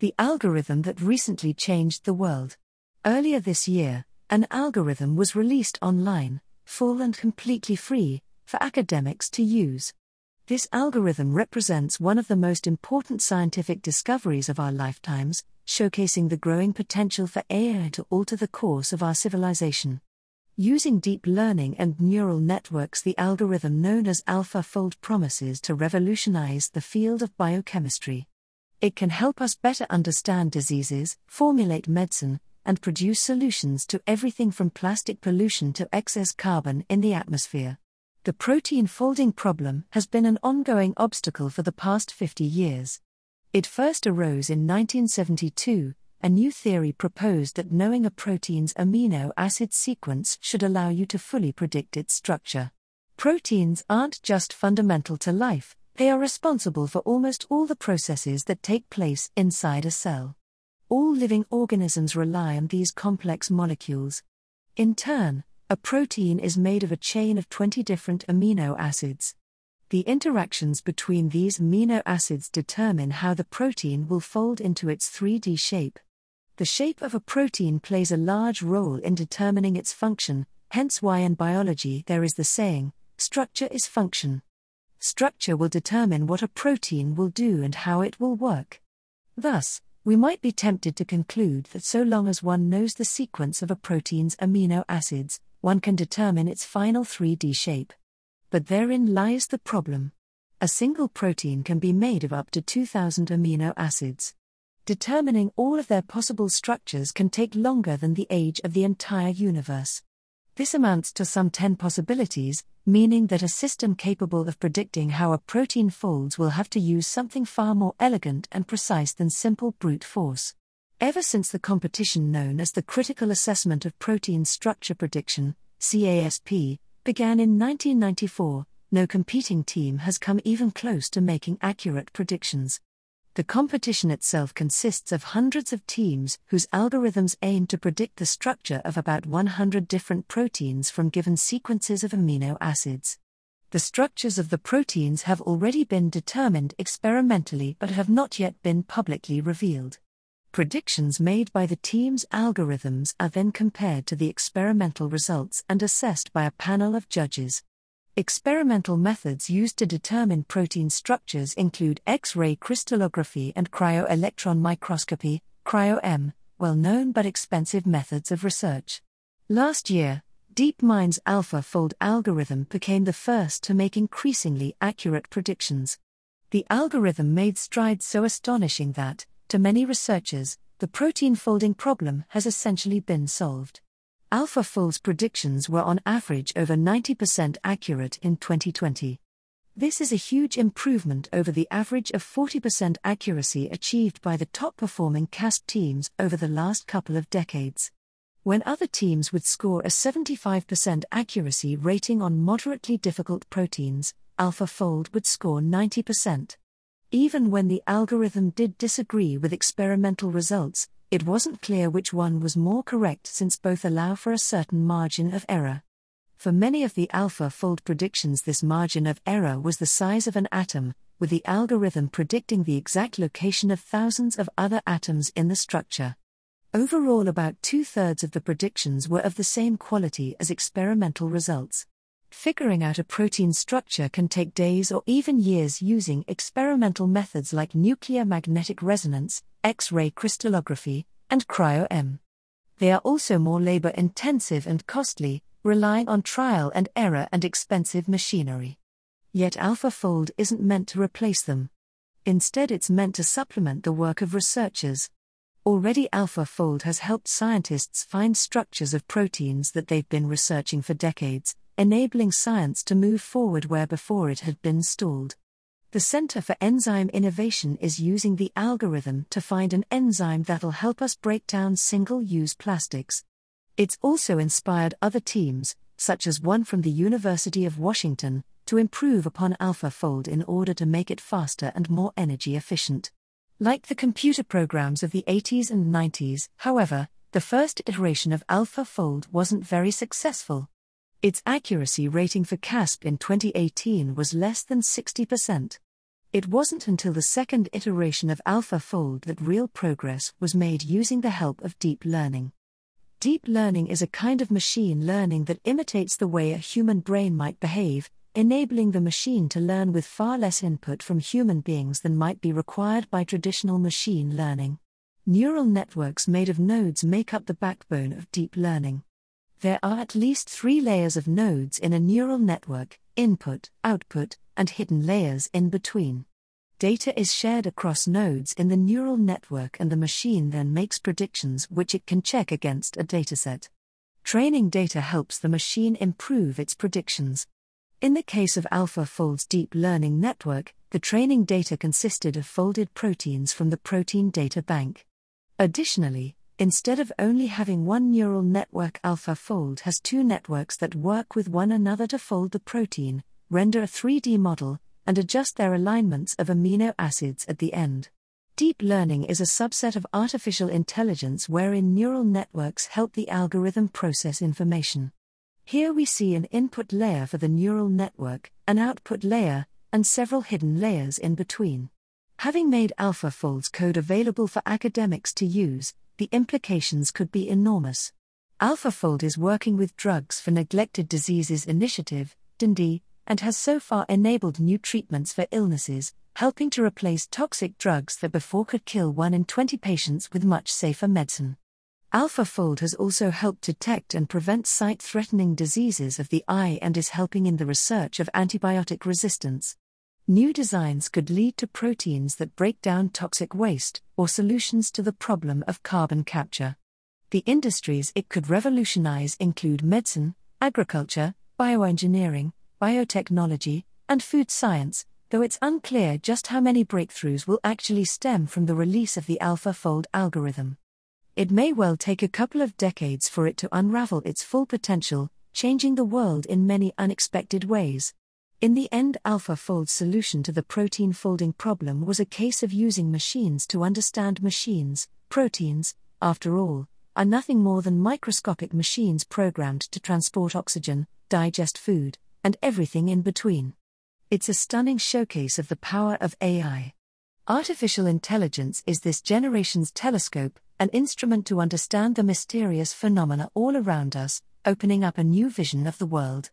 The algorithm that recently changed the world. Earlier this year, an algorithm was released online, full and completely free, for academics to use. This algorithm represents one of the most important scientific discoveries of our lifetimes, showcasing the growing potential for AI to alter the course of our civilization. Using deep learning and neural networks, the algorithm known as AlphaFold promises to revolutionize the field of biochemistry. It can help us better understand diseases, formulate medicine, and produce solutions to everything from plastic pollution to excess carbon in the atmosphere. The protein folding problem has been an ongoing obstacle for the past 50 years. It first arose in 1972 a new theory proposed that knowing a protein's amino acid sequence should allow you to fully predict its structure. Proteins aren't just fundamental to life, they are responsible for almost all the processes that take place inside a cell. All living organisms rely on these complex molecules. In turn, a protein is made of a chain of 20 different amino acids. The interactions between these amino acids determine how the protein will fold into its 3D shape. The shape of a protein plays a large role in determining its function, hence, why in biology there is the saying, structure is function. Structure will determine what a protein will do and how it will work. Thus, we might be tempted to conclude that so long as one knows the sequence of a protein's amino acids, one can determine its final 3D shape. But therein lies the problem. A single protein can be made of up to 2000 amino acids determining all of their possible structures can take longer than the age of the entire universe. This amounts to some 10 possibilities, meaning that a system capable of predicting how a protein folds will have to use something far more elegant and precise than simple brute force. Ever since the competition known as the Critical Assessment of Protein Structure Prediction, CASP, began in 1994, no competing team has come even close to making accurate predictions. The competition itself consists of hundreds of teams whose algorithms aim to predict the structure of about 100 different proteins from given sequences of amino acids. The structures of the proteins have already been determined experimentally but have not yet been publicly revealed. Predictions made by the team's algorithms are then compared to the experimental results and assessed by a panel of judges. Experimental methods used to determine protein structures include X ray crystallography and cryo-electron microscopy, cryo-EM, well known but expensive methods of research. Last year, DeepMind's AlphaFold algorithm became the first to make increasingly accurate predictions. The algorithm made strides so astonishing that, to many researchers, the protein folding problem has essentially been solved. AlphaFold's predictions were on average over 90% accurate in 2020. This is a huge improvement over the average of 40% accuracy achieved by the top performing CASP teams over the last couple of decades. When other teams would score a 75% accuracy rating on moderately difficult proteins, AlphaFold would score 90%. Even when the algorithm did disagree with experimental results, it wasn't clear which one was more correct since both allow for a certain margin of error. For many of the AlphaFold predictions, this margin of error was the size of an atom, with the algorithm predicting the exact location of thousands of other atoms in the structure. Overall, about two thirds of the predictions were of the same quality as experimental results. Figuring out a protein structure can take days or even years using experimental methods like nuclear magnetic resonance, X ray crystallography, and cryo EM. They are also more labor intensive and costly, relying on trial and error and expensive machinery. Yet AlphaFold isn't meant to replace them. Instead, it's meant to supplement the work of researchers. Already, AlphaFold has helped scientists find structures of proteins that they've been researching for decades, enabling science to move forward where before it had been stalled. The Center for Enzyme Innovation is using the algorithm to find an enzyme that'll help us break down single use plastics. It's also inspired other teams, such as one from the University of Washington, to improve upon AlphaFold in order to make it faster and more energy efficient. Like the computer programs of the 80s and 90s, however, the first iteration of AlphaFold wasn't very successful. Its accuracy rating for CASP in 2018 was less than 60%. It wasn't until the second iteration of AlphaFold that real progress was made using the help of deep learning. Deep learning is a kind of machine learning that imitates the way a human brain might behave, enabling the machine to learn with far less input from human beings than might be required by traditional machine learning. Neural networks made of nodes make up the backbone of deep learning. There are at least three layers of nodes in a neural network input, output, and hidden layers in between. Data is shared across nodes in the neural network, and the machine then makes predictions which it can check against a dataset. Training data helps the machine improve its predictions. In the case of AlphaFold's deep learning network, the training data consisted of folded proteins from the protein data bank. Additionally, Instead of only having one neural network, AlphaFold has two networks that work with one another to fold the protein, render a 3D model, and adjust their alignments of amino acids at the end. Deep learning is a subset of artificial intelligence wherein neural networks help the algorithm process information. Here we see an input layer for the neural network, an output layer, and several hidden layers in between. Having made AlphaFold's code available for academics to use, the implications could be enormous. AlphaFold is working with Drugs for Neglected Diseases Initiative, DND, and has so far enabled new treatments for illnesses, helping to replace toxic drugs that before could kill 1 in 20 patients with much safer medicine. AlphaFold has also helped detect and prevent sight threatening diseases of the eye and is helping in the research of antibiotic resistance. New designs could lead to proteins that break down toxic waste, or solutions to the problem of carbon capture. The industries it could revolutionize include medicine, agriculture, bioengineering, biotechnology, and food science, though it's unclear just how many breakthroughs will actually stem from the release of the AlphaFold algorithm. It may well take a couple of decades for it to unravel its full potential, changing the world in many unexpected ways. In the end, alpha AlphaFold's solution to the protein folding problem was a case of using machines to understand machines. Proteins, after all, are nothing more than microscopic machines programmed to transport oxygen, digest food, and everything in between. It's a stunning showcase of the power of AI. Artificial intelligence is this generation's telescope, an instrument to understand the mysterious phenomena all around us, opening up a new vision of the world.